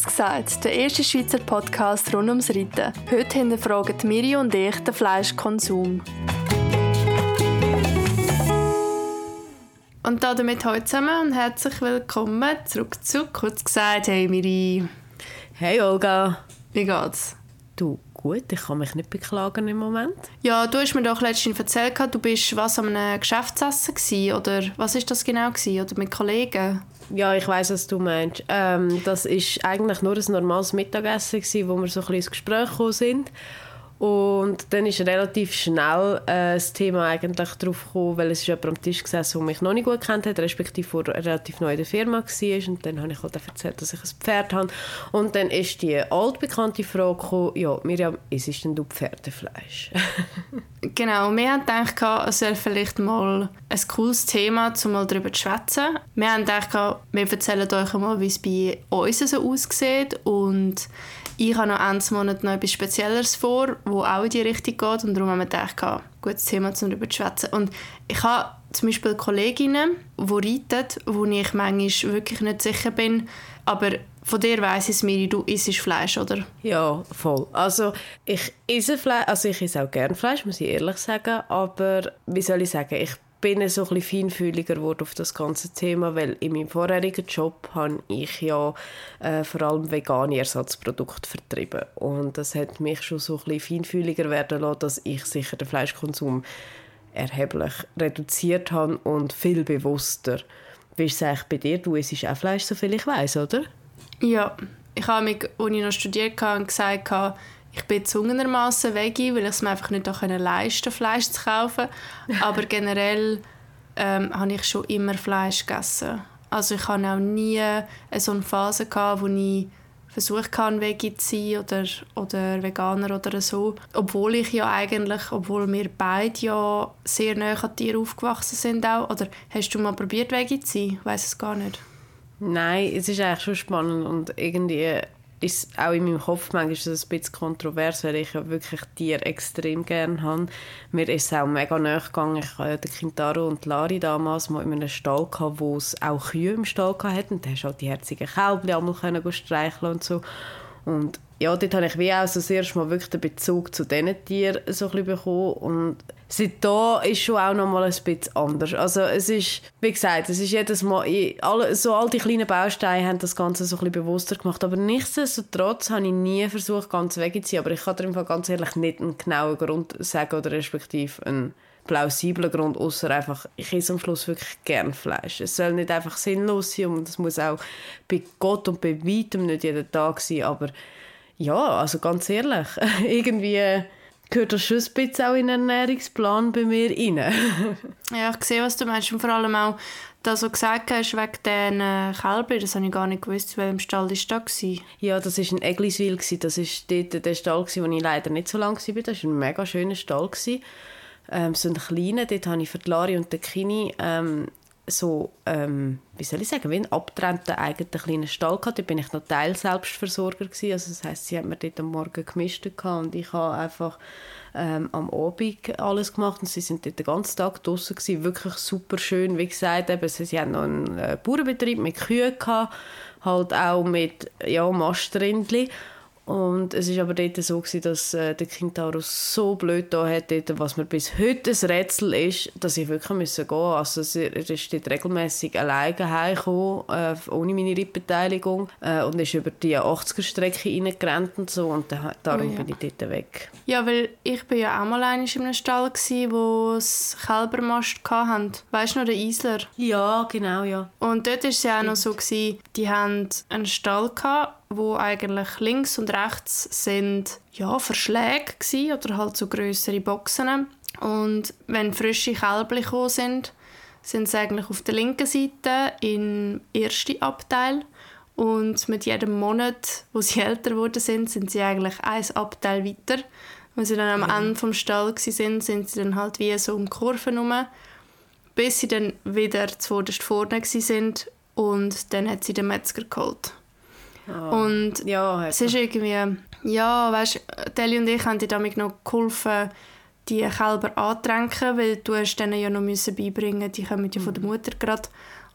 Kurz gesagt, der erste Schweizer Podcast rund ums Reiten. Heute hinterfragen Miri und ich den Fleischkonsum. Und damit heute zusammen und herzlich willkommen zurück zu Kurz gesagt. Hey Miri. Hey Olga. Wie geht's? Du, gut, ich kann mich nicht beklagen im Moment. Ja, du hast mir doch letztens erzählt, du bist was an einem Geschäftsessen gewesen, oder was ist das genau gewesen, oder mit Kollegen? Ja, ich weiß, was du meinst. Ähm, das ist eigentlich nur ein normales Mittagessen gewesen, wo wir so ein bisschen ins Gespräch gekommen sind. Und dann ist relativ schnell äh, das Thema eigentlich drauf gekommen, weil es ist jemand am Tisch gesessen, der mich noch nicht gut kennt hat, respektive der relativ neu in der Firma war. Und dann habe ich halt erzählt, dass ich ein Pferd habe. Und dann ist die altbekannte Frage gekommen, ja, Miriam, ist es denn du Pferdefleisch? genau, wir haben gedacht, es wäre vielleicht mal ein cooles Thema, um mal darüber zu schwätzen. Wir haben gedacht, wir erzählen euch mal, wie es bei uns so aussieht und ich habe noch Ende Monat noch etwas Spezielleres vor, wo auch in die Richtung geht und darum haben wir gedacht, gutes Thema, um darüber zu schwätzen. Und ich habe zum Beispiel Kolleginnen, die reiten, wo ich manchmal wirklich nicht sicher bin, aber von dir weiss ich Miri, du isst Fleisch, oder? Ja, voll. Also ich esse Fleisch, also ich esse auch gerne Fleisch, muss ich ehrlich sagen, aber wie soll ich sagen, ich bin so ein bisschen feinfühliger geworden auf das ganze Thema, weil in meinem vorherigen Job habe ich ja äh, vor allem vegane Ersatzprodukte vertrieben und das hat mich schon so ein bisschen feinfühliger werden lassen, dass ich sicher den Fleischkonsum erheblich reduziert habe und viel bewusster. Wie ist es eigentlich bei dir? Du isst auch Fleisch, soviel ich weiß, oder? Ja, ich habe mich, als ich noch studiert habe, gesagt, ich bin zwungenermaßen Veggie, weil ich es mir einfach nicht leisten Fleisch zu kaufen. Aber generell ähm, habe ich schon immer Fleisch gegessen. Also ich hatte auch nie so eine Phase, gehabt, wo ich versucht habe, Veggie zu sein oder, oder Veganer oder so. Obwohl ich ja eigentlich, obwohl wir beide ja sehr nahe an Tieren aufgewachsen sind auch. Oder hast du mal probiert, Veggie zu sein? Ich weiss es gar nicht. Nein, es ist eigentlich schon spannend und irgendwie ist auch in meinem Kopf manchmal ist das ein bisschen kontrovers, weil ich ja wirklich Tiere extrem gerne habe. Mir ist es auch mega nahe gegangen. Ich hatte den Kintaro und Lari damals mal in einem Stall, gehabt, wo es auch Kühe im Stall hatten. Und da du halt die herzigen Kälbchen einmal streicheln und so. Und ja, dort habe ich wie auch so das erste Mal wirklich den Bezug zu diesen Tieren so ein bisschen bekommen. Und seit da ist schon auch noch mal ein bisschen anders. Also es ist, wie gesagt, es ist jedes Mal, alle, so all die kleinen Bausteine haben das Ganze so ein bisschen bewusster gemacht. Aber nichtsdestotrotz habe ich nie versucht, ganz weg zu sein. Aber ich kann dir im Fall ganz ehrlich nicht einen genauen Grund sagen oder respektive einen plausiblen Grund, außer einfach, ich esse am Schluss wirklich gern Fleisch. Es soll nicht einfach sinnlos sein und es muss auch bei Gott und bei weitem nicht jeden Tag sein, aber ja, also ganz ehrlich, irgendwie gehört das schon ein bisschen auch in den Ernährungsplan bei mir rein. ja, ich sehe, was du meinst. Und vor allem auch, das, was du gesagt hast, wegen den äh, Kälbern, das habe ich gar nicht gewusst, welchem Stall das war. Ja, das war in Egliswil. Das war dort der Stall, wo ich leider nicht so lange war. Das war ein mega schöner Stall. Ähm, so ein kleiner, dort habe ich für die Lari und den Kini ähm, so, ähm, wie soll ich sagen, wie ein abgetrennten eigenen kleinen Stall gehabt. Da bin ich noch Teil Selbstversorger gewesen. Also das heisst, sie hat mir dort am Morgen gemischt und ich habe einfach ähm, am Abend alles gemacht und sie sind dort den ganzen Tag draußen gewesen. Wirklich super schön, wie gesagt, eben, sie, sie haben noch einen äh, Bauernbetrieb mit Kühen gehabt, halt auch mit ja, Mastrindli und es war aber dort so, gewesen, dass äh, der Kintaro so blöd da hat, dort, was mir bis heute ein Rätsel ist, dass ich wirklich müssen gehen musste. Also er ist dort regelmässig alleine heimgekommen, äh, ohne meine Rippbeteiligung äh, und ist über die 80er-Strecke reingerannt und so und da, darum oh ja. bin ich dort weg. Ja, weil ich bin ja auch mal in einem Stall gewesen, wo es Kälbermast hatten. Weißt du noch, der Isler? Ja, genau, ja. Und dort war es ja auch noch so, gewesen, die hatten einen Stall gehabt wo eigentlich links und rechts sind ja Verschläge gewesen, oder halt so größere Boxen und wenn frische Kälber gekommen sind, sind sie eigentlich auf der linken Seite im ersten Abteil und mit jedem Monat, wo sie älter geworden sind, sind sie eigentlich ein Abteil weiter. Wenn sie dann am mhm. Ende vom Stall sind, sind sie dann halt wie so um die Kurve herum, bis sie dann wieder zuvorderst vorne sind und dann hat sie den Metzger geholt. Oh. Und ja, es ist irgendwie, ja, weißt, Deli und ich haben dir damit noch geholfen, die Kälber anzutränken, weil du hast denen ja noch müssen beibringen, die kommen ja von der mhm. Mutter gerade,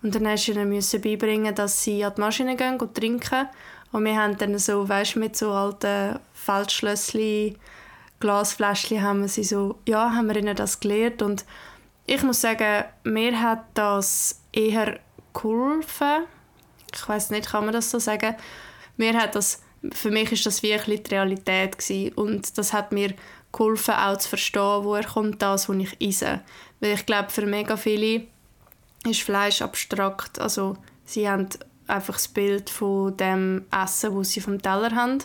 und dann hast du ihnen müssen beibringen, dass sie an die Maschine gehen und trinken Und wir haben dann so, weißt mit so alten Feldschlösschen, Glasfläschchen haben wir sie so, ja, haben wir ihnen das gelehrt und ich muss sagen, mir hat das eher geholfen. Ich weiß nicht, kann man das so sagen? Mir hat das, für mich ist das wirklich die Realität gewesen. und das hat mir geholfen, auch zu verstehen, woher kommt das, was ich esse. Weil ich glaube, für mega viele ist Fleisch abstrakt. Also sie haben einfach das Bild von dem Essen, das sie vom Teller haben.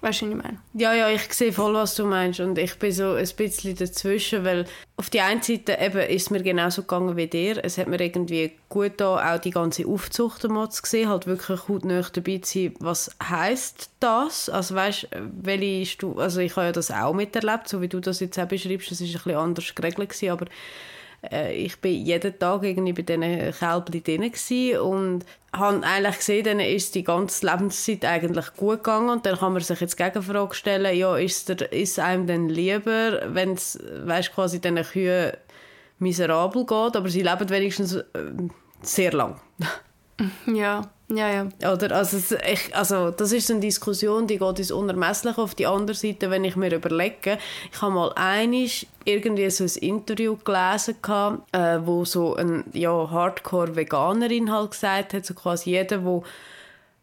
Weißt du, was ich meine? Ja, ja, ich sehe voll, was du meinst. Und ich bin so ein bisschen dazwischen, weil auf die einen Seite eben ist es mir genauso gegangen wie dir. Es hat mir irgendwie gut da auch die ganze Aufzucht mal zu sehen, halt wirklich gut näher dabei zu sein, was heisst das? Also weißt welche Stu also ich habe ja das auch miterlebt, so wie du das jetzt auch beschreibst, das ist ein bisschen anders geregelt gewesen, aber äh, ich bin jeden Tag irgendwie bei diesen Kälbchen drin und habe eigentlich gesehen, dann ist die ganze Lebenszeit eigentlich gut gegangen und dann kann man sich jetzt die Gegenfrage stellen, ja, ist, ist einem denn lieber, wenn es, weißt, quasi diesen Kühen miserabel geht, aber sie leben wenigstens äh, sehr lang. ja. Ja, ja. Oder, also, ich, also, das ist eine Diskussion, die geht ins Unermessliche. Auf die andere Seite, wenn ich mir überlege, ich habe mal einig irgendwie so ein Interview gelesen, äh, wo so eine ja, Hardcore-Veganerin halt gesagt hat, so quasi jeder, der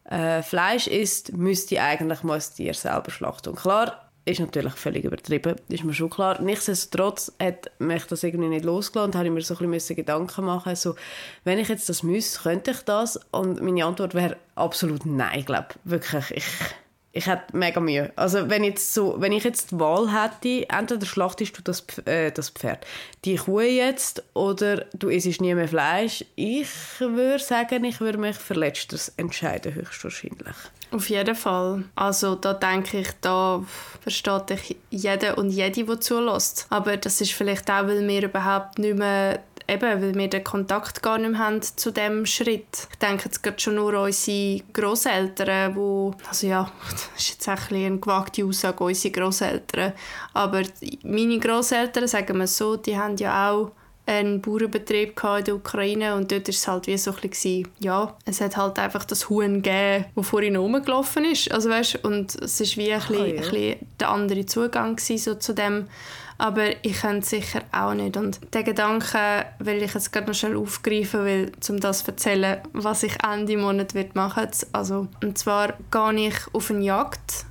äh, Fleisch isst, müsste eigentlich mal das Tier selber schlachten. Und klar, ist natürlich völlig übertrieben, ist mir schon klar. Nichtsdestotrotz hat mich das irgendwie nicht losgelassen und habe ich mir so ein bisschen Gedanken machen so, wenn ich jetzt das müsste, könnte ich das? Und meine Antwort wäre absolut nein, glaube wirklich, ich ich hätte mega Mühe. Also wenn, jetzt so, wenn ich jetzt die Wahl hätte, entweder schlachtest du das, äh, das Pferd, die Kuh jetzt, oder du isst nie mehr Fleisch. Ich würde sagen, ich würde mich für Letzteres entscheiden, höchstwahrscheinlich. Auf jeden Fall. Also da denke ich, da versteht ich jeder und jede, die zulässt. Aber das ist vielleicht auch, weil wir überhaupt nicht mehr eben, weil wir den Kontakt gar nicht mehr haben zu dem Schritt. Ich denke jetzt gerade schon nur an unsere Großeltern, wo also ja, das ist jetzt ein bisschen eine gewagte Aussage, unsere Großeltern, aber meine Großeltern, sagen wir so, die haben ja auch einen Bauernbetrieb in der Ukraine und dort war es halt wie so ein bisschen, ja, es hat halt einfach das Huhn gegeben, das vorhin rumgelaufen ist, also weißt, und es war wie ein bisschen, oh, ja. ein bisschen der andere Zugang so zu dem aber ich es sicher auch nicht. Und den Gedanken will ich jetzt gerade noch schnell aufgreifen, weil, um das zu erzählen, was ich Ende Monat wird machen also Und zwar gehe ich auf eine Jagd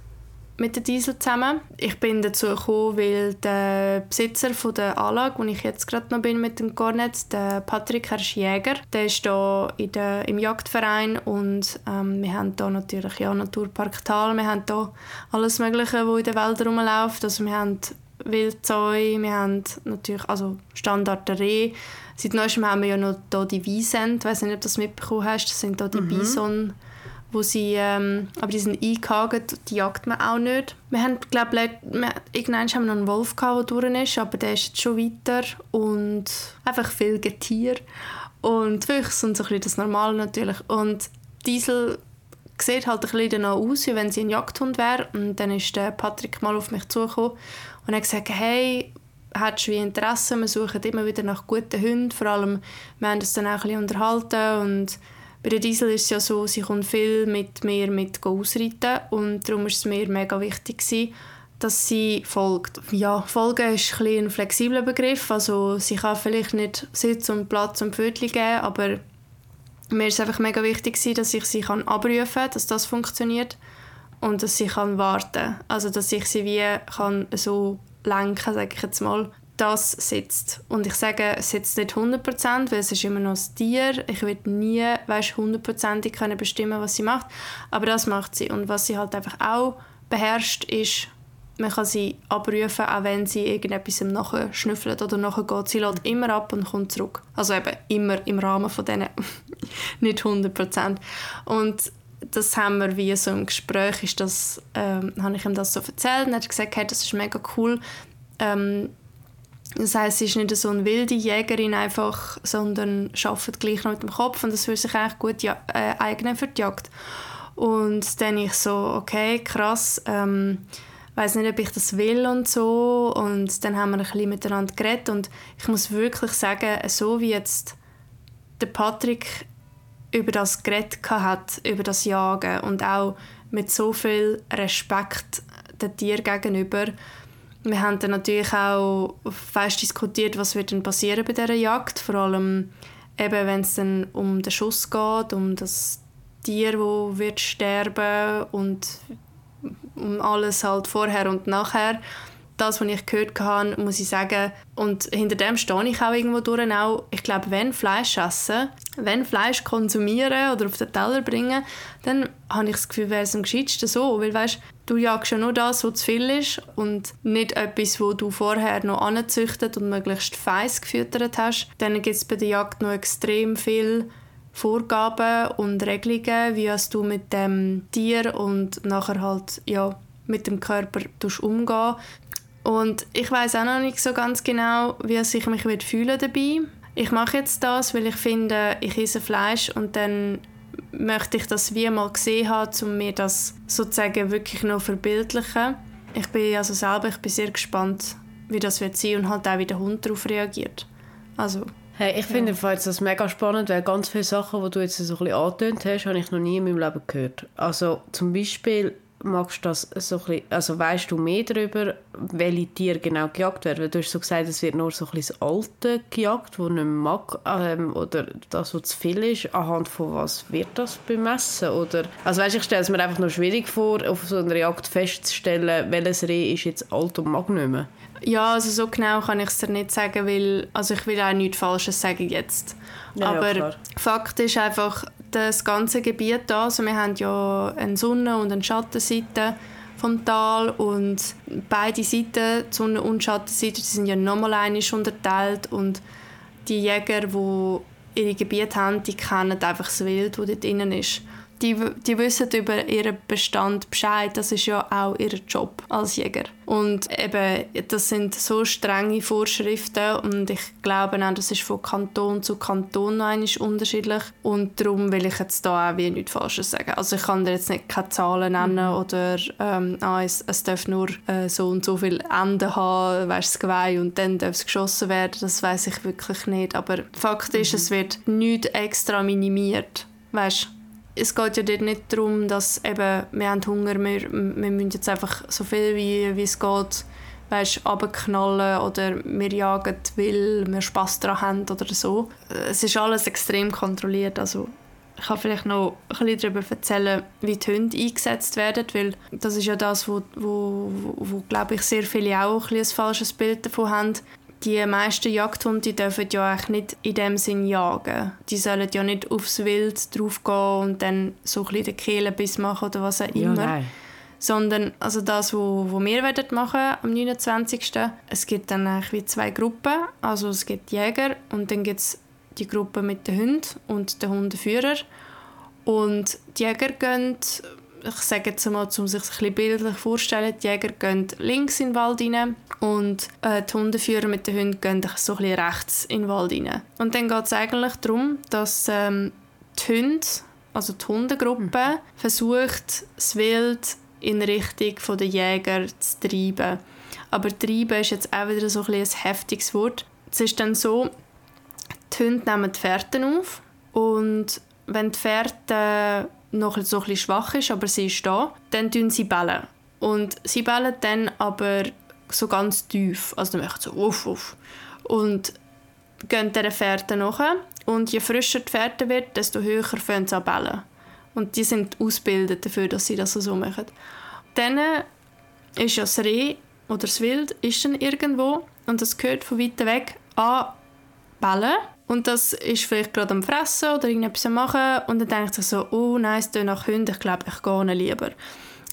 mit der Diesel zusammen. Ich bin dazu gekommen, weil der Besitzer von der Anlage, wo ich jetzt gerade noch bin mit dem Cornet, der Patrick Herrsch Jäger, der ist da in der, im Jagdverein und ähm, wir haben da natürlich ja Naturpark Tal, wir haben da alles Mögliche, wo in den Wäldern rumläuft. Also wir haben Wildsäue, wir haben natürlich also Standard der Reh. Seit neuestem haben wir ja noch hier die Wiesent, ich weiß nicht, ob du das mitbekommen hast, das sind hier die mhm. Bison, wo sie, ähm, aber die sind eingehakt, die jagt man auch nicht. Wir haben, glaube ich, irgendwann haben wir noch einen Wolf gehabt, der durch ist, aber der ist jetzt schon weiter und einfach viel Getier und Füchse und so ein bisschen das Normale natürlich. Und Diesel sieht halt ein bisschen danach aus, wie wenn sie ein Jagdhund wäre. Und dann ist der Patrick mal auf mich zugekommen und hat gesagt, hey, hättest du Interesse? Wir suchen immer wieder nach guten Hunden. Vor allem, wir haben das dann auch ein bisschen unterhalten und bei der Diesel ist es ja so, sie kommt viel mit mir mit ausreiten und darum ist es mir mega wichtig gewesen, dass sie folgt. Ja, folgen ist ein, ein flexibler Begriff, also sie kann vielleicht nicht Sitz und Platz und Pfötchen geben, aber mir ist einfach mega wichtig gewesen, dass ich sie kann abrufen kann, dass das funktioniert und dass sie kann warten. Also dass ich sie wie kann so lenken sage ich jetzt mal. Das sitzt. Und ich sage es sitzt nicht 100% weil es ist immer noch ein Tier. Ich werde nie weißt hundertprozentig können bestimmen was sie macht. Aber das macht sie. Und was sie halt einfach auch beherrscht ist man kann sie abrufen, auch wenn sie irgendetwas nachher schnüffelt oder nachher geht. Sie lädt immer ab und kommt zurück. Also eben immer im Rahmen von denen, nicht 100%. Und das haben wir wie so im Gespräch, ist das, ähm, habe ich ihm das so erzählt und er hat gesagt, hey, das ist mega cool. Ähm, das heißt, sie ist nicht so eine wilde Jägerin einfach, sondern arbeitet gleich noch mit dem Kopf und das würde sich eigentlich gut ja, äh, eignen für die Jagd. Und dann ich so, okay, krass, ähm, weiß nicht, ob ich das will und so und dann haben wir ein bisschen miteinander geredet und ich muss wirklich sagen, so wie jetzt der Patrick über das geredet hat, über das Jagen und auch mit so viel Respekt den Tier gegenüber. Wir haben dann natürlich auch fest diskutiert, was wird denn passieren bei dieser Jagd, vor allem eben, wenn es dann um den Schuss geht, um das Tier, das wird sterben und um alles halt vorher und nachher das, was ich gehört habe, muss ich sagen, und hinter dem stehe ich auch irgendwo durch, auch, ich glaube, wenn Fleisch essen, wenn Fleisch konsumieren oder auf den Teller bringen, dann habe ich das Gefühl, wäre es am gescheitsten so, weil weißt, du jagst ja nur das, was zu viel ist und nicht etwas, wo du vorher noch angezüchtet und möglichst feiss gefüttert hast. Dann gibt es bei der Jagd noch extrem viel Vorgaben und Regelungen, wie du mit dem Tier und nachher halt ja mit dem Körper umgehen und ich weiß auch noch nicht so ganz genau, wie ich mich dabei fühlen dabei. Ich mache jetzt das, weil ich finde, ich esse Fleisch und dann möchte ich das wie mal gesehen haben, um mir das sozusagen wirklich noch verbildlichen. Ich bin also selber ich bin sehr gespannt, wie das wird sein und halt auch, wie der Hund darauf reagiert. Also, Hey, ich finde ja. das mega spannend, weil ganz viele Sachen, die du jetzt so ein bisschen angetönt hast, habe ich noch nie in meinem Leben gehört. Also zum Beispiel magst das so ein bisschen, also weißt du mehr darüber, welche Tiere genau gejagt werden? Du hast so gesagt, es wird nur so ein bisschen das Alte gejagt, das nicht mag, ähm, oder das, was zu viel ist. Anhand von was wird das bemessen? Oder, also weißt, ich stelle es mir einfach nur schwierig vor, auf so einer Jagd festzustellen, welches Reh ist jetzt alt und mag nicht mehr. Ja, also so genau kann ich es dir nicht sagen, weil also ich will auch nichts Falsches sagen jetzt. Ja, Aber ja, Fakt ist einfach, das ganze Gebiet da, also wir haben ja eine Sonne- und eine Schattenseite vom Tal und beide Seiten, Sonne- und Schattenseite, die sind ja nochmal einisch unterteilt und die Jäger, die ihre Gebiete haben, die kennen einfach das Wild, das dort drinnen ist die, die wissen über ihren Bestand Bescheid. Das ist ja auch ihr Job als Jäger. Und eben, das sind so strenge Vorschriften und ich glaube auch, das ist von Kanton zu Kanton noch unterschiedlich. Und darum will ich jetzt da auch wie nichts Falsches sagen. Also ich kann dir jetzt nicht keine Zahlen nennen mhm. oder ähm, ah, es, es darf nur äh, so und so viele Enden haben, weißt, Geweih und dann darf es geschossen werden. Das weiß ich wirklich nicht. Aber Fakt ist, mhm. es wird nichts extra minimiert. Weißt es geht ja dort nicht darum, dass eben, wir haben Hunger, wir, wir müssen jetzt einfach so viel wie, wie es geht weißt, runterknallen oder wir jagen, weil wir Spass daran haben oder so. Es ist alles extrem kontrolliert, also ich kann vielleicht noch ein bisschen darüber erzählen, wie die Hunde eingesetzt werden, weil das ist ja das, wo, wo, wo, wo glaube ich, sehr viele auch ein, ein falsches Bild davon haben die meisten Jagdhunde die dürfen ja eigentlich nicht in dem Sinn jagen. Die sollen ja nicht aufs Wild draufgehen und dann so ein bisschen den Kehlenbiss machen oder was auch immer. Ja, Sondern also das, was wo, wo wir machen am 29. Es gibt dann eigentlich wie zwei Gruppen. Also es gibt Jäger und dann gibt es die Gruppe mit den Hunden und den Hundeführer. Und die Jäger gehen ich sage jetzt mal, um sich ein bildlich vorzustellen, die Jäger gehen links in den Wald rein und äh, die Hundeführer mit den Hunden gehen so ein rechts in den Wald rein. Und dann geht es eigentlich darum, dass ähm, die Hunde, also die Hundegruppe, mhm. versucht, das Wild in Richtung der Jäger zu treiben. Aber treiben ist jetzt auch wieder so ein, ein heftiges Wort. Es ist dann so, die Hunde nehmen die Fährten auf und wenn die Fährte noch so ein schwach ist, aber sie ist da, dann tun sie bellen. Und sie bellen dann aber so ganz tief. Also dann machen sie so uff, uff. Und gehen dieser Fährte nach. Und je frischer die Fährte wird, desto höher fangen sie an bellen. Und die sind ausgebildet dafür, dass sie das so machen. Dann ist ja das Reh oder das Wild ist dann irgendwo und das gehört von weit weg an bellen und das ist vielleicht gerade am Fressen oder irgendetwas am Machen und dann denkt sich so, oh nein, es nach Hunden, ich glaube, ich gehe lieber.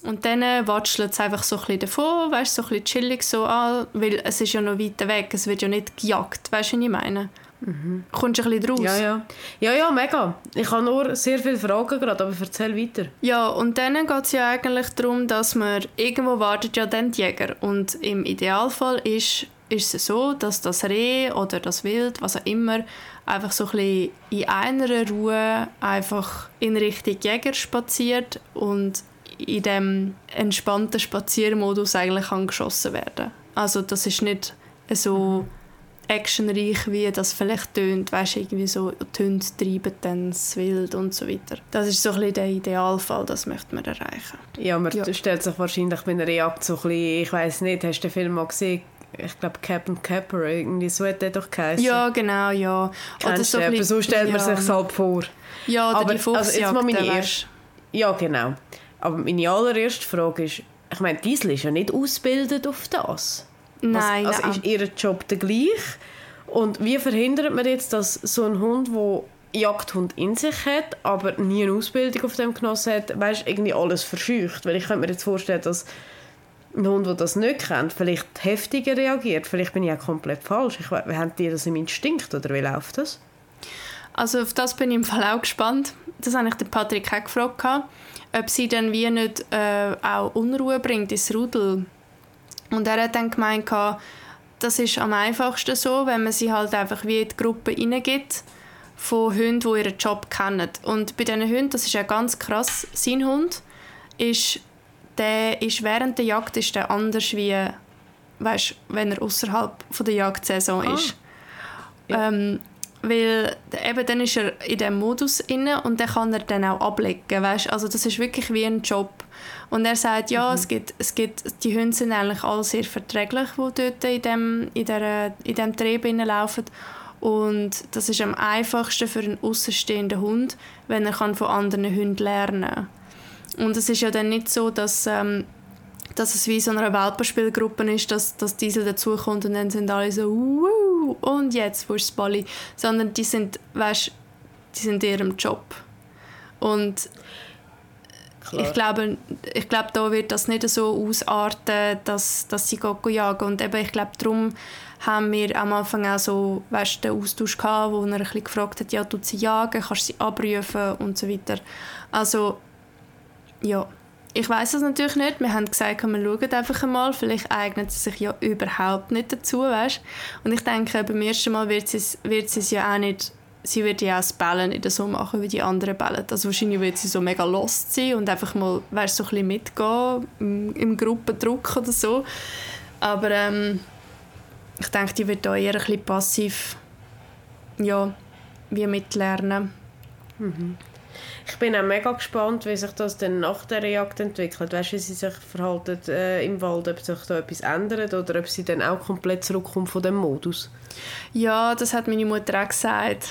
Und dann äh, watschelt es einfach so ein bisschen davon, weißt, so ein bisschen chillig so an, weil es ist ja noch weiter weg, es wird ja nicht gejagt, weißt du, was ich meine? Mhm. Kommst du ein bisschen draus? Ja, ja. Ja, ja, mega. Ich habe nur sehr viele Fragen gerade, aber erzähl weiter. Ja, und dann geht es ja eigentlich darum, dass man irgendwo wartet ja dann die Jäger und im Idealfall ist ist es so, dass das Reh oder das Wild, was auch immer, einfach so ein bisschen in einer Ruhe einfach in Richtung Jäger spaziert und in dem entspannten Spaziermodus eigentlich kann geschossen werden. Also das ist nicht so actionreich, wie das vielleicht tönt. Weißt irgendwie so, die Hunde treiben dann das Wild und so weiter. Das ist so ein bisschen der Idealfall, das möchte man erreichen. Ja, man ja. stellt sich wahrscheinlich bei einer Jagd so ein bisschen, ich weiß nicht, hast du den Film mal gesehen? Ich glaube Captain Capper, irgendwie so hat der doch geheißen. Ja, genau, ja. Oder so, bisschen, so stellt man ja. sich halt vor. Ja, oder Aber, die Fuchsjagd. Also jetzt mal meine erste, ja, genau. Aber meine allererste Frage ist, ich meine, Diesel ist ja nicht ausgebildet auf das. Nein, also, also ist ihr Job der gleich? Und wie verhindert man jetzt, dass so ein Hund, der Jagdhund in sich hat, aber nie eine Ausbildung auf dem genossen hat, weißt, irgendwie alles verscheucht? Weil ich könnte mir jetzt vorstellen, dass ein Hund, der das nicht kennt, vielleicht heftiger reagiert. Vielleicht bin ich auch komplett falsch. Ich, haben die das im Instinkt oder wie läuft das? Also auf das bin ich im Fall auch gespannt. Das habe ich den Patrick auch gefragt, ob sie dann wie nicht äh, auch Unruhe bringt ins Rudel. Und er hat dann gemeint, das ist am einfachsten so, wenn man sie halt einfach wie in die Gruppe reingibt von Hunden, die ihren Job kennen. Und bei diesen Hunden, das ist ja ganz krass, sein Hund ist, der ist während der Jagd ist der anders wie weißt, wenn er außerhalb der Jagdsaison ah. ist. Ja. Ähm, weil eben dann ist er in diesem Modus inne und dann kann er dann auch ablegen, weißt? Also das ist wirklich wie ein Job. Und er sagt, ja, mhm. es gibt, es gibt, die Hunde sind eigentlich alle sehr verträglich, die dort in dem, in der, in dem Trieb laufen. Und das ist am einfachsten für einen außenstehenden Hund, wenn er kann von anderen Hunden lernen kann. Und es ist ja dann nicht so, dass, ähm, dass es wie so eine Welpenspielgruppe ist, dass, dass Diesel dazukommt und dann sind alle so Wuh! und jetzt, wo ist das Balli? Sondern die sind, weißt, die sind in ihrem Job. Und Klar. Ich glaube, ich glaube, da wird das nicht so ausarten, dass, dass sie jagen. Und eben, ich glaube, darum haben wir am Anfang auch so weißt, den Austausch gehabt, wo er ein bisschen gefragt hat, ja, tut sie jagen, kannst du sie abrufen und so weiter. Also, ja, ich weiß es natürlich nicht. Wir haben gesagt, wir schauen einfach einmal. Vielleicht eignet sie sich ja überhaupt nicht dazu, weißt? Und ich denke, beim ersten Mal wird sie, wird sie es ja auch nicht sie wird ja auch das Bällen nicht so machen, wie die anderen bellen. Also wahrscheinlich wird sie so mega lost sein und einfach mal weißt, so ein bisschen mitgehen im, im Gruppendruck oder so. Aber ähm, ich denke, die wird da eher ein bisschen passiv ja, wie mitlernen. Mhm. Ich bin auch mega gespannt, wie sich das dann nach der Jagd entwickelt. Weißt du, wie sie sich verhalten äh, im Wald, ob sich da etwas ändert oder ob sie dann auch komplett zurückkommt von dem Modus. Ja, das hat meine Mutter auch gesagt.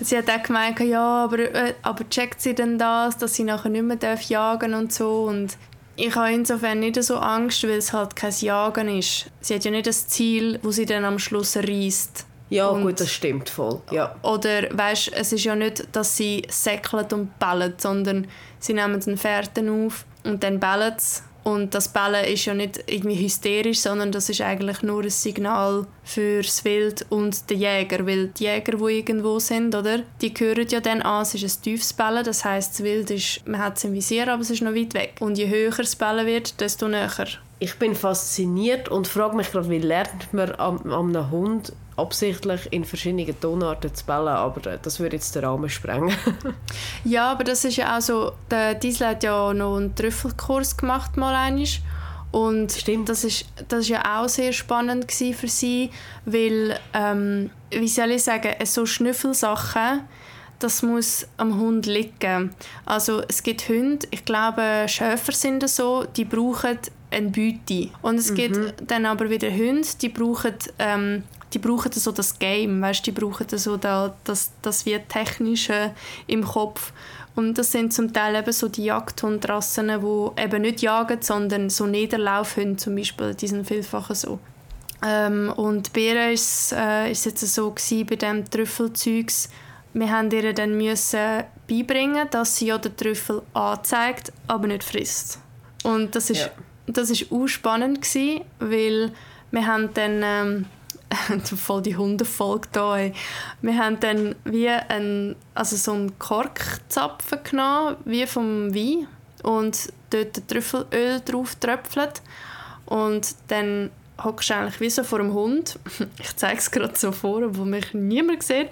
Sie hat auch gemeint, ja, aber, äh, aber checkt sie denn das, dass sie nachher nicht mehr darf jagen und so und ich habe insofern nicht so Angst, weil es halt kein Jagen ist. Sie hat ja nicht das Ziel, wo sie dann am Schluss reißt. Ja, und, gut, das stimmt voll. Ja. Oder weißt, es ist ja nicht, dass sie säckeln und bellen, sondern sie nehmen den Fährten auf und dann bellen sie und das Bellen ist ja nicht irgendwie hysterisch, sondern das ist eigentlich nur ein Signal für das Wild und den Jäger. Weil die Jäger, die irgendwo sind, oder, die hören ja dann an, es ist ein tiefes Bellen. Das heißt, das Wild ist, man hat es im Visier, aber es ist noch weit weg. Und je höher das Bellen wird, desto näher. Ich bin fasziniert und frage mich gerade, wie lernt man an, an einem Hund absichtlich in verschiedenen Tonarten zu bellen, aber das würde jetzt den Rahmen sprengen. ja, aber das ist ja auch so, der Diesel hat ja noch einen Trüffelkurs gemacht mal einmal. und Stimmt. das ist das ist ja auch sehr spannend für sie, weil ähm, wie soll ich sagen, so Schnüffelsachen das muss am Hund liegen. Also es gibt Hunde, ich glaube Schäfer sind das so, die brauchen eine Beute. Und es mhm. gibt dann aber wieder Hunde, die brauchen ähm, die brauchen so das Game, weißt, die brauchen so da, das, das wie Technische im Kopf. Und das sind zum Teil eben so die Jagdhundrassen, die eben nicht jagen, sondern so Niederlaufhunde zum Beispiel, die sind vielfach so. Ähm, und war es äh, jetzt so gewesen, bei diesem Trüffelzeugs, wir haben ihr dann müssen beibringen, dass sie ja den Trüffel anzeigt, aber nicht frisst. Und das ist, ja. das ist auch spannend gewesen, weil wir haben dann ähm, voll die Hundefolge da. Ey. Wir haben dann wie ein, also so einen Korkzapfen genommen, wie vom Wein und dort Trüffelöl drauf tröpfelt und dann hockst du eigentlich wie so vor dem Hund. Ich zeige es gerade so vor, wo mich niemand sieht.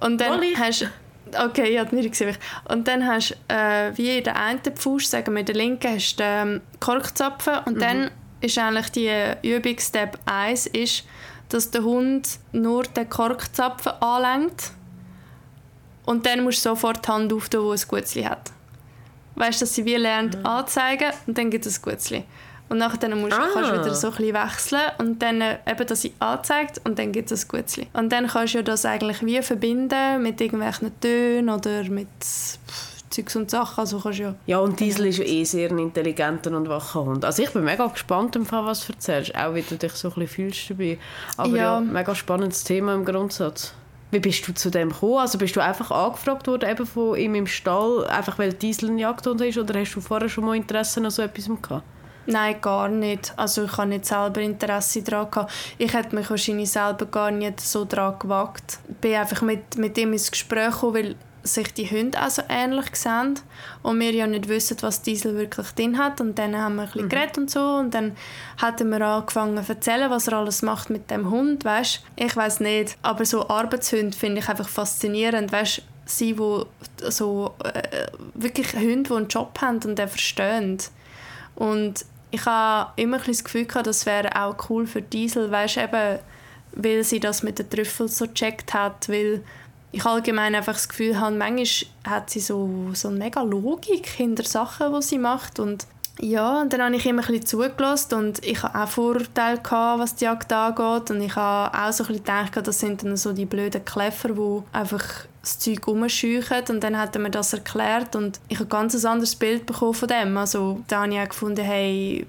Und dann Molly. hast Okay, ja, nicht gesehen. Und dann hast du äh, wie in der einen Pfusch, sagen wir in der linken, hast du den ähm, Korkzapfen und mhm. dann ist eigentlich die Übung Step 1 ist, dass der Hund nur den Korkzapfen anlenkt und dann musst du sofort die Hand auftun, wo ein Gutzli hat. Weißt du, dass sie wie lernt mhm. anzeigen und dann gibt es ein Gutzli. Und nachher musst, ah. kannst du wieder so ein bisschen wechseln und dann äh, eben, dass sie anzeigt und dann gibt es ein Gutzli. Und dann kannst du das eigentlich wie verbinden mit irgendwelchen Tönen oder mit Zeugs und Sachen. Also kannst ja, ja, und Diesel ist eh sehr ein intelligenter und wacher Hund. Also ich bin mega gespannt, im Fall, was du erzählst, auch wie du dich so ein bisschen fühlst dabei. Aber ja, ja mega spannendes Thema im Grundsatz. Wie bist du zu dem gekommen? Also bist du einfach angefragt worden eben von ihm im Stall, einfach weil Diesel ein Jagdhund ist, oder hast du vorher schon mal Interesse an so etwas gehabt? Nein, gar nicht. Also ich habe nicht selber Interesse daran gehabt. Ich hätte mich wahrscheinlich selber gar nicht so daran gewagt. Ich bin einfach mit, mit ihm ins Gespräch gekommen, weil sich die Hunde auch so ähnlich sehen und wir ja nicht wissen, was Diesel wirklich drin hat. Und dann haben wir ein bisschen mhm. geredet und so und dann hatten wir angefangen zu erzählen, was er alles macht mit dem Hund, weißt? Ich weiß nicht, aber so Arbeitshunde finde ich einfach faszinierend, weißt? Sie, wo so äh, wirklich Hunde, die einen Job haben und den verstehen. Und ich habe immer ein das Gefühl gehabt, das wäre auch cool für Diesel, weißt eben, weil sie das mit den Trüffeln so gecheckt hat, weil ich allgemein einfach das Gefühl habe, manchmal hat sie so, so eine mega Logik hinter Sachen, die sie macht. Und ja, und dann habe ich immer ein bisschen zugelassen und ich hatte auch Vorurteile, gehabt, was die Jagd angeht. Und ich habe auch so ein bisschen gedacht, das sind dann so die blöden Kläffer, die einfach das Zeug rumscheuchen. Und dann hat er mir das erklärt und ich habe ein ganz anderes Bild bekommen von dem. Also da habe ich auch gefunden, hey,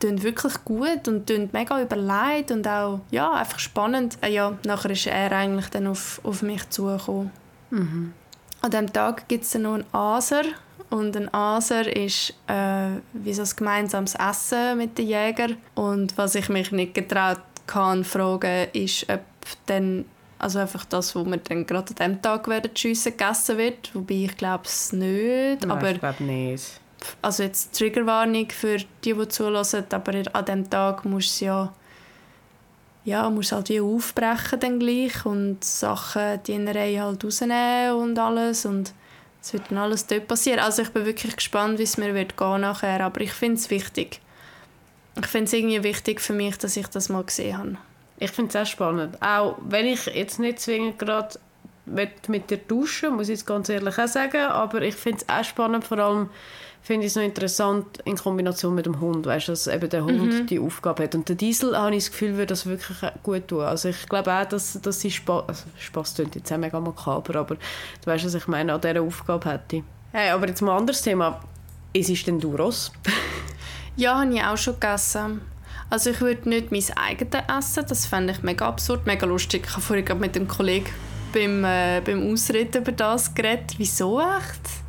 tun wirklich gut und tun mega überlegt und auch ja, einfach spannend. Äh, ja, nachher ist er eigentlich dann auf, auf mich zugekommen. Mhm. An diesem Tag gibt es dann noch einen Aser und ein Aser ist äh, wie so ein gemeinsames Essen mit den Jägern. Und was ich mich nicht getraut kann fragen, ist, ob dann also einfach das, was wir dann gerade an dem Tag werden schiessen, gegessen wird. Wobei ich glaube es nicht. Nein, aber ich glaube nicht. Also jetzt Triggerwarnung für die, die zulassen, aber an dem Tag musst du ja ja, musst halt wie aufbrechen dann gleich und Sachen, die Reihe halt rausnehmen und alles und es wird dann alles dort passieren. Also ich bin wirklich gespannt, wie es mir wird gehen nachher, aber ich finde es wichtig. Ich finde es irgendwie wichtig für mich, dass ich das mal gesehen habe. Ich finde es auch spannend. Auch wenn ich jetzt nicht zwingend gerade mit, mit der Dusche, muss ich jetzt ganz ehrlich auch sagen, aber ich finde es auch spannend, vor allem finde ich es noch interessant in Kombination mit dem Hund, weißt, dass eben der Hund mhm. die Aufgabe hat. Und der Diesel, habe ich das Gefühl, würde das wirklich gut tun. Also ich glaube auch, dass, dass sie Spaß, also Spaß klingt jetzt auch mega makaber, aber du weißt, was ich meine, an dieser Aufgabe hätte. Hey, aber jetzt mal ein anderes Thema. Ist es denn Duros? ja, habe ich auch schon gegessen. Also ich würde nicht mein eigenes essen, das fände ich mega absurd, mega lustig. Ich habe vorhin mit dem Kollegen beim, äh, beim Ausreden über das geredet. Wieso echt?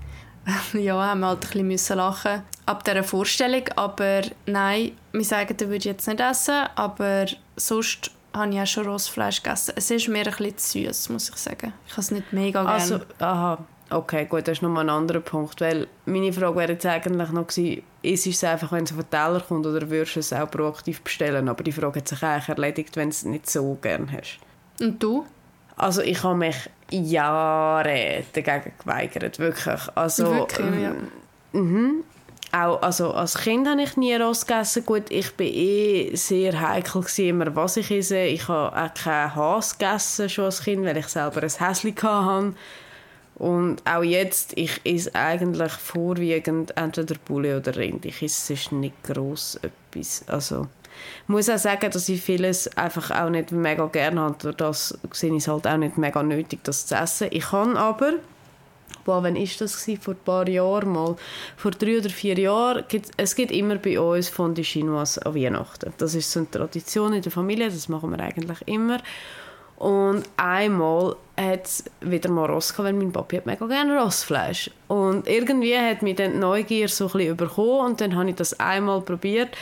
ja, haben wir halt ein bisschen lachen ab dieser Vorstellung. Aber nein, mein eigenes würde ich jetzt nicht essen, aber sonst habe ich auch schon Rostfleisch gegessen. Es ist mir ein bisschen zu süß, muss ich sagen. Ich habe es nicht mega gerne. Also, aha. Okay, gut, das ist nochmal ein anderer Punkt, weil meine Frage wäre jetzt eigentlich noch gewesen, ist es einfach, wenn es auf den Teller kommt oder würdest du es auch proaktiv bestellen? Aber die Frage hat sich eigentlich erledigt, wenn du es nicht so gerne hast. Und du? Also ich habe mich Jahre dagegen geweigert, wirklich. Also, wirklich, ja. Mhm. Auch, also als Kind habe ich nie Rost gegessen. Gut, ich war eh sehr heikel immer, was ich esse. Ich habe auch keinen Hase gegessen schon als Kind, weil ich selber ein Häschen hatte. Und auch jetzt, ich esse eigentlich vorwiegend entweder Bulle oder Rind. Ich esse sonst nicht gross etwas. Also, muss auch sagen, dass ich vieles einfach auch nicht mega gerne habe. Durch das sehe ich es halt auch nicht mega nötig, das zu essen. Ich kann aber, boah, wann war das? Gewesen? Vor ein paar Jahren mal. Vor drei oder vier Jahren, gibt, es gibt immer bei uns Fondue Chinoise an Weihnachten. Das ist so eine Tradition in der Familie, das machen wir eigentlich immer. Und einmal hat es wieder mal Ross gehabt, weil mein Papi hat mega gerne Rossfleisch. Und irgendwie hat mich dann die Neugier so ein bisschen überkommen und dann habe ich das einmal probiert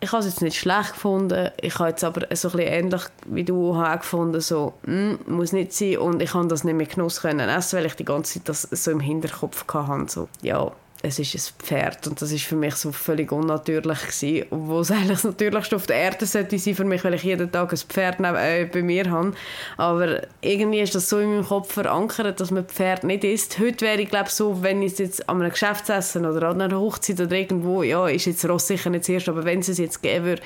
ich habe es jetzt nicht schlecht gefunden. Ich habe jetzt aber so ein bisschen ähnlich wie du gefunden, so, mm, muss nicht sein. Und ich konnte das nicht mit Genuss können essen, weil ich die ganze Zeit das so im Hinterkopf hatte. So, ja, es ist ein Pferd und das ist für mich so völlig unnatürlich gewesen, obwohl es eigentlich das Natürlichste auf der Erde sollte sein für mich, weil ich jeden Tag ein Pferd äh, bei mir habe. Aber irgendwie ist das so in meinem Kopf verankert, dass man Pferd nicht isst. Heute wäre ich glaube so, wenn ich es jetzt an einem Geschäftsessen oder an einer Hochzeit oder irgendwo, ja, ist jetzt Ross sicher nicht zuerst, aber wenn es es jetzt geben würde,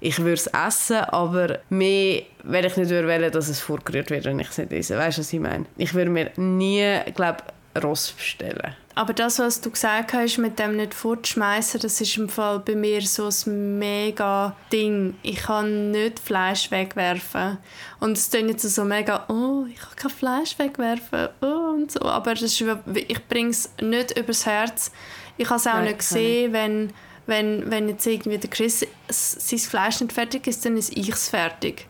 ich würde es essen, aber mehr, wenn ich nicht wollen, dass es vorgerührt wird, wenn ich es nicht esse. Weißt du, was ich meine? Ich würde mir nie, glaube Ross bestellen. Aber das, was du gesagt hast, mit dem nicht fortschmeißen, das ist im Fall bei mir so ein mega Ding. Ich kann nicht Fleisch wegwerfen. Und es klingt jetzt so mega, oh, ich kann kein Fleisch wegwerfen, oh, und so. Aber das ist, ich bringe es nicht übers Herz. Ich habe es auch Nein, nicht gesehen, wenn, wenn, wenn jetzt irgendwie der Chris sein Fleisch nicht fertig ist, dann ist ich es fertig.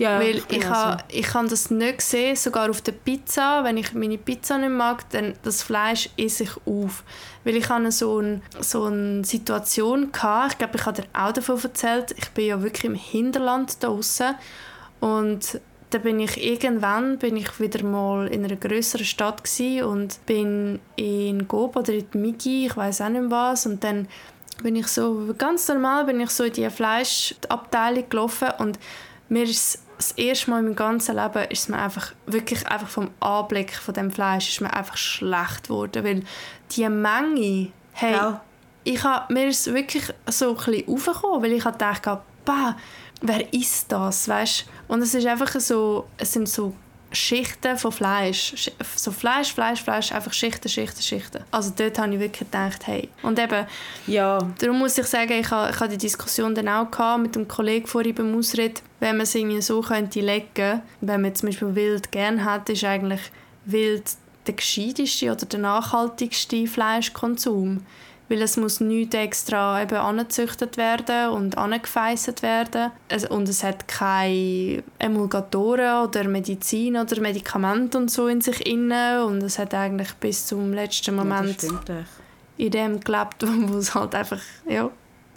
Ja, Weil ich, ha, ich kann das nicht gesehen, sogar auf der Pizza. Wenn ich meine Pizza nicht mag, dann das Fleisch esse ich auf. Weil ich hatte so, ein, so eine Situation, gehabt, ich glaube, ich habe dir auch davon erzählt, ich bin ja wirklich im Hinterland da draußen und da bin ich irgendwann bin ich wieder mal in einer größeren Stadt und bin in Gob oder in Migi, ich weiß auch nicht was. Und dann bin ich so ganz normal bin ich so in die Fleischabteilung gelaufen und mir ist das erste Mal in meinem ganzen Leben ist mir einfach wirklich einfach vom Anblick von dem Fleisch ist mir einfach schlecht geworden, weil die Menge, hey, ja. ich hab, mir ist wirklich so ein bisschen aufgekommen, weil ich dachte, bah, wer isst das, weißt? Und es ist einfach so, es sind so Schichten von Fleisch. So Fleisch, Fleisch, Fleisch, einfach Schichten, Schichten, Schichten. Also dort habe ich wirklich gedacht, hey. Und eben, ja. darum muss ich sagen, ich habe, ich habe die Diskussion dann auch gehabt mit einem Kollegen vorhin beim Ausritt, wenn man es irgendwie so könnte legen, wenn man zum Beispiel Wild gerne hat, ist eigentlich Wild der gescheiteste oder der nachhaltigste Fleischkonsum weil es muss nicht extra eben angezüchtet werden und angefeisset werden. Und es hat keine Emulgatoren oder Medizin oder Medikamente und so in sich inne. Und es hat eigentlich bis zum letzten Moment ja, in dem gelebt, wo es halt einfach ja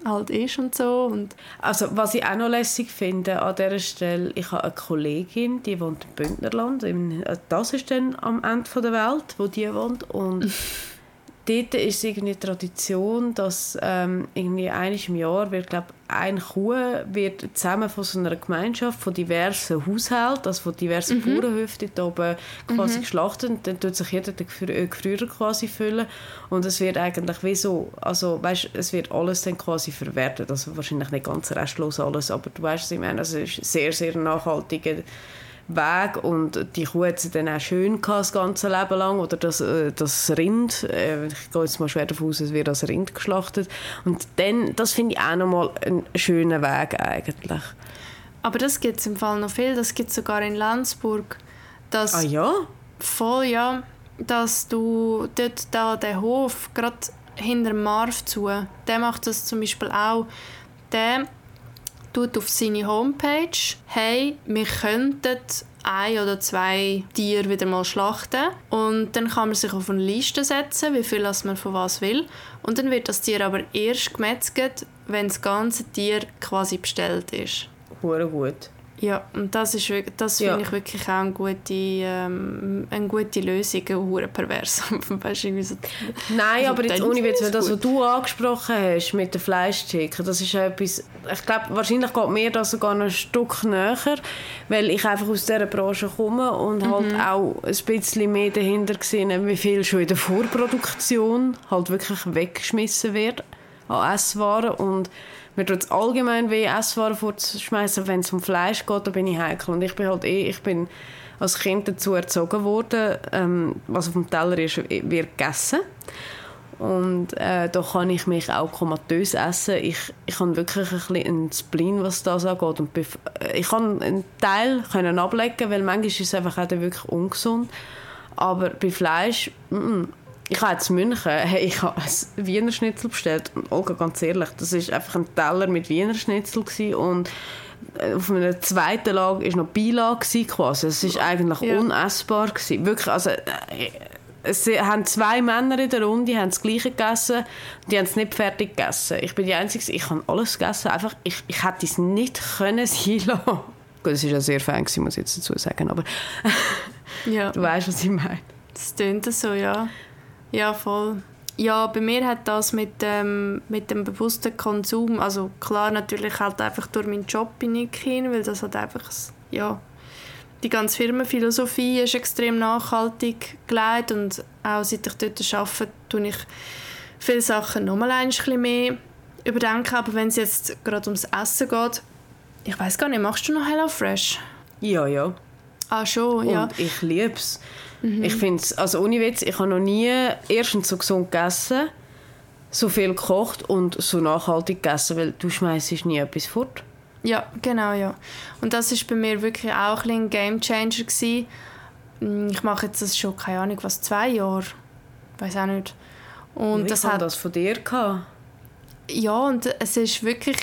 halt ist und so. Und also was ich auch noch lässig finde an dieser Stelle, ich habe eine Kollegin, die wohnt im Bündnerland, das ist dann am Ende der Welt, wo die wohnt. Und dort ist es irgendwie Tradition, dass ähm, irgendwie einmal im Jahr wird, glaub, eine Kuh wird zusammen von so einer Gemeinschaft von diversen Haushalten, also von diversen mhm. Bauernhöfen dort oben quasi mhm. geschlachtet und dann tut sich jeder den Gefrierer quasi füllen und es wird eigentlich wie so, also weißt, es wird alles dann quasi verwertet, also wahrscheinlich nicht ganz restlos alles, aber du weißt, was ich meine, also es ist sehr, sehr nachhaltiger Weg und die Kuh hat sie dann auch schön gehabt, das ganze Leben lang oder das, äh, das Rind, äh, ich gehe jetzt mal schwer davon aus, es wird als Rind geschlachtet und dann, das finde ich auch nochmal einen schönen Weg eigentlich. Aber das gibt es im Fall noch viel, das gibt es sogar in Landsburg. Dass ah ja? Voll, ja. Dass du dort da den Hof, gerade hinter Marv zu, der macht das zum Beispiel auch. Der tut auf seine Homepage, hey, wir könnten ein oder zwei Tiere wieder mal schlachten und dann kann man sich auf eine Liste setzen, wie viel man von was will und dann wird das Tier aber erst gemetzelt, wenn das ganze Tier quasi bestellt ist. Hure gut. Ja, und das, ist, das ja. finde ich wirklich auch eine gute, ähm, eine gute Lösung, eine pervers. weißt du, so, Nein, aber jetzt ohne Witz, das, was du angesprochen hast mit den Fleischchicken, das ist etwas, ich glaube, wahrscheinlich geht mir das sogar noch ein Stück näher, weil ich einfach aus dieser Branche komme und halt mhm. halt auch ein bisschen mehr dahinter gesehen wie viel schon in der Vorproduktion halt wirklich weggeschmissen wird an Esswaren und mir tut es allgemein weh, Esswaren vorzuschmeißen, wenn es um Fleisch geht, da bin ich heikel. Und ich bin halt eh, ich bin als Kind dazu erzogen worden, ähm, was auf dem Teller ist, wird gegessen. Und äh, da kann ich mich auch komatös essen. Ich, ich habe wirklich ein bisschen einen Spleen, was das angeht. Und ich kann einen Teil können ablegen, weil manchmal ist es einfach auch wirklich ungesund. Aber bei Fleisch, mm ich habe jetzt München, hey, ich habe ein Wiener Schnitzel bestellt und Olga, ganz ehrlich, das ist einfach ein Teller mit Wiener Schnitzel und äh, auf einer zweiten Lage war noch Beilage quasi. Es ist eigentlich ja. unessbar gewesen. Wirklich, also äh, es haben zwei Männer in der Runde, die haben das Gleiche gegessen, die haben es nicht fertig gegessen. Ich bin die Einzige, ich habe alles gegessen, einfach, ich, ich hätte es nicht können sein lassen. Gut, es war ja sehr fein, muss ich jetzt dazu sagen, aber ja. du weißt, was ich meine. Das tönt so, ja. Ja, voll. Ja, bei mir hat das mit, ähm, mit dem bewussten Konsum, also klar natürlich halt einfach durch meinen Job bin ich hin, weil das hat einfach, ja, die ganze Firmenphilosophie ist extrem nachhaltig gelegt und auch seit ich dort arbeite, tue ich viele Sachen nochmal ein bisschen mehr überdenken, aber wenn es jetzt gerade ums Essen geht, ich weiß gar nicht, machst du noch HelloFresh? Ja, ja. Ah, schon, ja. Und ich liebe es. Mhm. Ich finde es, also ohne Witz, ich habe noch nie erstens so gesund gegessen, so viel gekocht und so nachhaltig gegessen, weil du schmeißt nie etwas fort. Ja, genau, ja. Und das ist bei mir wirklich auch ein Game Changer gewesen. Mm, ich mache jetzt das schon, keine Ahnung, was, zwei Jahre? Ich weiß auch nicht. Und Wie das hat das von dir gehabt? Ja, und es ist wirklich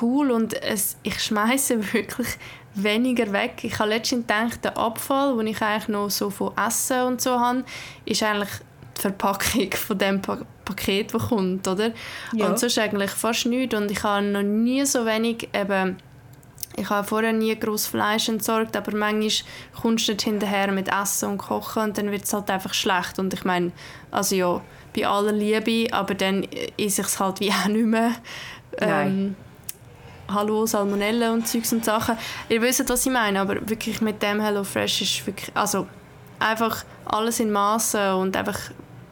cool und es, ich schmeiße wirklich weniger weg. Ich habe letztens gedacht, der Abfall, den ich eigentlich noch so von Essen und so habe, ist eigentlich die Verpackung von dem pa Paket, das kommt, oder? Ja. Und sonst eigentlich fast nichts. Und ich habe noch nie so wenig eben ich habe vorher nie groß Fleisch entsorgt, aber manchmal kommst du nicht hinterher mit Essen und Kochen und dann wird es halt einfach schlecht. Und ich meine, also ja, bei aller Liebe, aber dann ist es halt wie auch nicht mehr. Ähm, Hallo, Salmonellen und Zeugs und Sachen. Ihr wisst, was ich meine, aber wirklich mit dem HelloFresh ist wirklich, also einfach alles in Maßen und einfach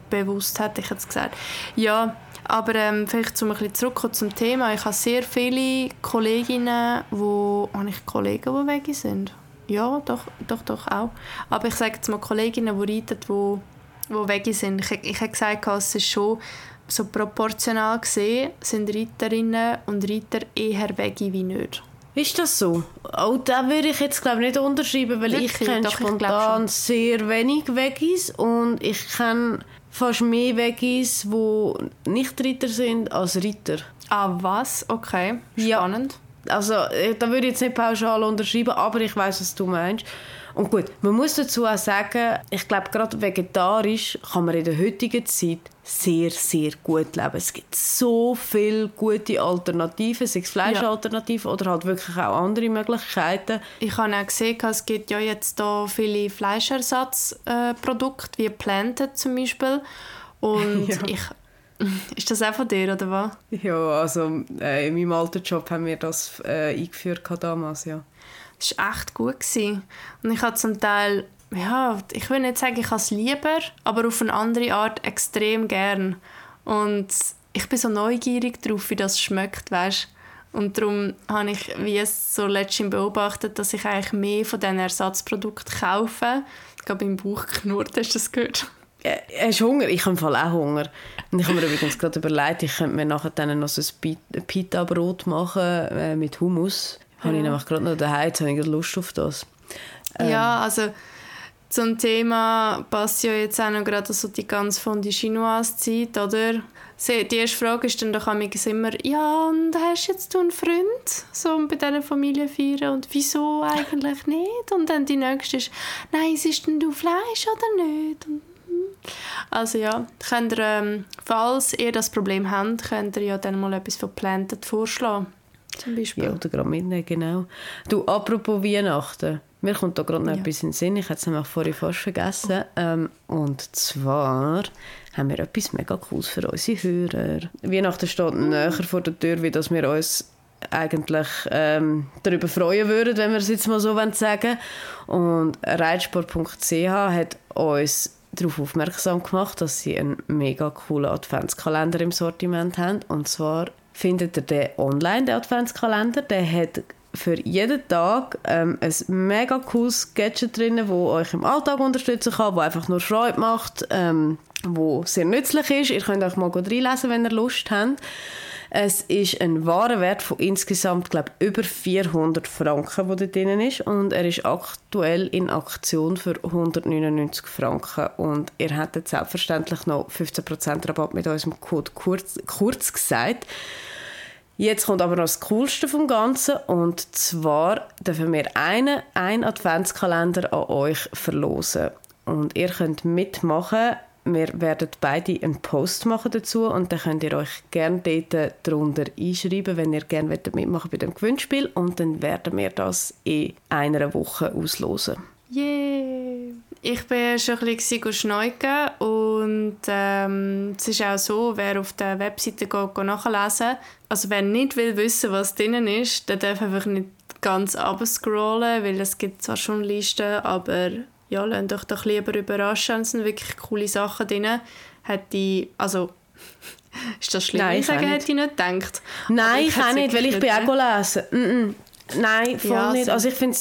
bewusst, hätte ich jetzt gesagt. Ja, aber ähm, vielleicht zum ein bisschen zurückkommen zum Thema. Ich habe sehr viele Kolleginnen, wo habe ich Kollegen, die weg sind. Ja, doch, doch, doch auch. Aber ich sage jetzt mal Kolleginnen, die reiten, die, die weg sind. Ich, ich habe gesagt, es ist schon so proportional gesehen, sind Reiterinnen und Reiter eher weg wie nicht. Ist das so? Auch da würde ich jetzt glaube nicht unterschreiben, weil Wirklich? ich kenne spontan ich sehr wenig Veggies und ich kenne fast mehr Veggies, die nicht Ritter sind, als Ritter. Ah, was? Okay, spannend. Ja. Also, äh, da würde ich jetzt nicht pauschal unterschreiben, aber ich weiß, was du meinst. Und gut, man muss dazu auch sagen, ich glaube, gerade vegetarisch kann man in der heutigen Zeit sehr, sehr gut leben. Es gibt so viele gute Alternativen, sei es Fleischalternativen ja. oder halt wirklich auch andere Möglichkeiten. Ich habe auch gesehen, es gibt ja jetzt da viele Fleischersatzprodukte, wie Planted zum Beispiel. Und ja. ich ist das auch von dir, oder was? Ja, also äh, in meinem alten Job haben wir das äh, eingeführt damals, ja. Das war echt gut. Gewesen. Und ich habe zum Teil, ja, ich will nicht sagen, ich habe es lieber, aber auf eine andere Art extrem gern. Und ich bin so neugierig darauf, wie das schmeckt, weißt und darum habe ich, wie es so letztens beobachtet, dass ich eigentlich mehr von diesen Ersatzprodukten kaufe. Ich glaube, im Bauch knurrt, hast du das gehört? Hast du Hunger? Ich habe Fall auch Hunger. Und ich habe mir übrigens gerade überlegt, ich könnte mir nachher dann noch so ein Pita-Brot machen äh, mit Hummus. Habe ich nämlich gerade noch daheim, jetzt habe ich Lust auf das. Ähm. Ja, also zum Thema passt ja jetzt auch noch gerade so die ganz von die Chinoise-Zeit, oder? Die erste Frage ist dann doch immer, ja, und hast jetzt du einen Freund, so bei diesen Familienfeiern, und wieso eigentlich nicht? Und dann die nächste ist, nein, isst denn du Fleisch oder nicht? Und, hm. also ja, könnt ihr, ähm, falls ihr das Problem habt, könnt ihr ja dann mal etwas von Planted vorschlagen. Zum Beispiel. Ja, oder gerade mitnehmen, genau. Du, apropos Weihnachten. Mir kommt da gerade noch ja. etwas in den Sinn. Ich hatte es nämlich vorhin fast vergessen. Ähm, und zwar haben wir etwas mega Cooles für unsere Hörer. Weihnachten steht mhm. näher vor der Tür, wie dass wir uns eigentlich ähm, darüber freuen würden, wenn wir es jetzt mal so sagen Und Reitsport.ch hat uns darauf aufmerksam gemacht, dass sie einen mega coolen Adventskalender im Sortiment haben. Und zwar findet ihr den online, den Adventskalender. Der hat für jeden Tag ähm, ein mega cooles Gadget drin, das euch im Alltag unterstützen kann, das einfach nur Freude macht, ähm, wo sehr nützlich ist. Ihr könnt euch mal gut reinlesen, wenn ihr Lust habt. Es ist ein Warenwert von insgesamt glaub, über 400 Franken, der da drin ist. Und er ist aktuell in Aktion für 199 Franken. Und ihr hättet selbstverständlich noch 15% Rabatt mit unserem Code kurz, kurz gesagt. Jetzt kommt aber noch das Coolste vom Ganzen und zwar dürfen wir einen, einen Adventskalender an euch verlosen. Und ihr könnt mitmachen. Wir werden beide einen Post machen dazu und dann könnt ihr euch gerne dort darunter einschreiben, wenn ihr gerne mitmachen bei dem Gewinnspiel und dann werden wir das in einer Woche auslosen. Yeah! Ich bin schon ein bisschen schneuken und ähm, es ist auch so, wer auf der Webseite geht, geht nachlesen also wer nicht will wissen, was drin ist, der darf einfach nicht ganz abscrollen, weil es gibt zwar schon Listen, aber ja, lasst euch doch lieber überraschen, es sind wirklich coole Sachen drin. Hat die, also Ist das schlimm, Nein, ich ich sage, hätte ich nicht gedacht? Nein, ich hätte auch es nicht, weil ich bin auch lesen. Mm -mm. Nein, voll Ja, nicht. so. Also ich finde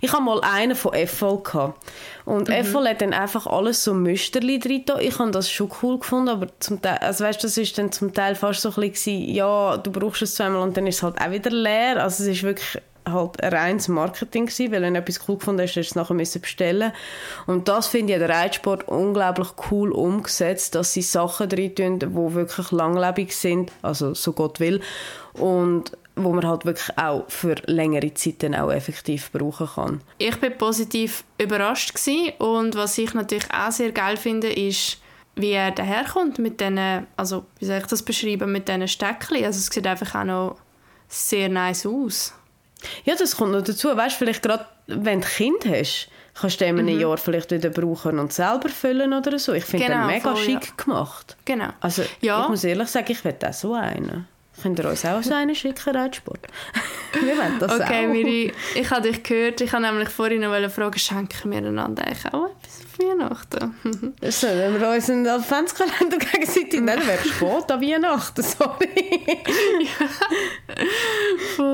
ich habe mal einen von Effol gehabt. Und Mhm. Effol hat dann einfach alles so Müsterli drin. Ich habe das schon cool gefunden, aber zum Teil, also weißt, das ist dann zum Teil fast so ein bisschen, ja, du brauchst es zweimal und dann ist es halt auch wieder leer. Also es ist wirklich halt ein reines Marketing gewesen, weil wenn du etwas cool gefunden hast, hast du es nachher bestellen Und das finde ich der Reitsport unglaublich cool umgesetzt, dass sie Sachen drin tun, die wirklich langlebig sind, also so Gott will. Und wo man halt wirklich auch für längere Zeit dann auch effektiv brauchen kann. Ich bin positiv überrascht gewesen. und was ich natürlich auch sehr geil finde, ist, wie er daherkommt mit diesen, also wie soll ich das beschreiben, mit diesen Steckchen. Also es sieht einfach auch noch sehr nice aus. Ja, das kommt noch dazu. Weißt du, vielleicht gerade, wenn du ein Kind hast, kannst du in einem Jahr vielleicht wieder brauchen und selber füllen oder so. Ich finde Genau, den mega voll, schick ja. gemacht. Genau. Also Ja. ich muss ehrlich sagen, ich will auch so einen. Könnt ihr uns auch so einen schicken, Reitsport? Wir wollen das Okay, auch. Miri, ich habe dich gehört. Ich habe nämlich vorhin noch fragen, schenken wir einander eigentlich auch etwas auf Weihnachten? So, wenn wir uns einen Adventskalender gegenseitig nennen, wäre spät an Weihnachten, sorry. Voll.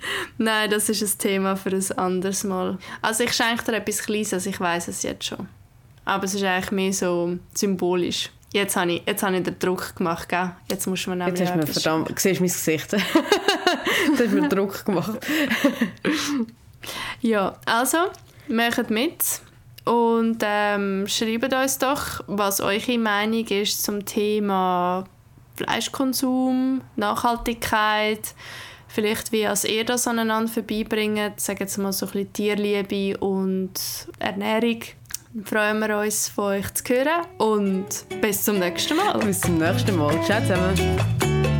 Nein, das ist ein Thema für ein anderes Mal. Also ich schenke dir etwas Kleines, also ich weiß es jetzt schon. Aber es ist eigentlich mehr so symbolisch. Jetzt habe ich, jetzt habe ich den Druck gemacht, gell? Jetzt muss man Jetzt nämlich hast du mir verdammt... Siehst du mein Gesicht? Jetzt hast du mir Druck gemacht. Ja, also, macht mit und ähm, schreibt uns doch, was eure Meinung ist zum Thema Fleischkonsum, Nachhaltigkeit, vielleicht wie als ihr das aneinander vorbeibringt, sagen wir mal so ein bisschen Tierliebe und Ernährung. Dann freuen wir uns, von euch zu hören und bis zum nächsten Mal. Bis zum nächsten Mal. Ciao zusammen.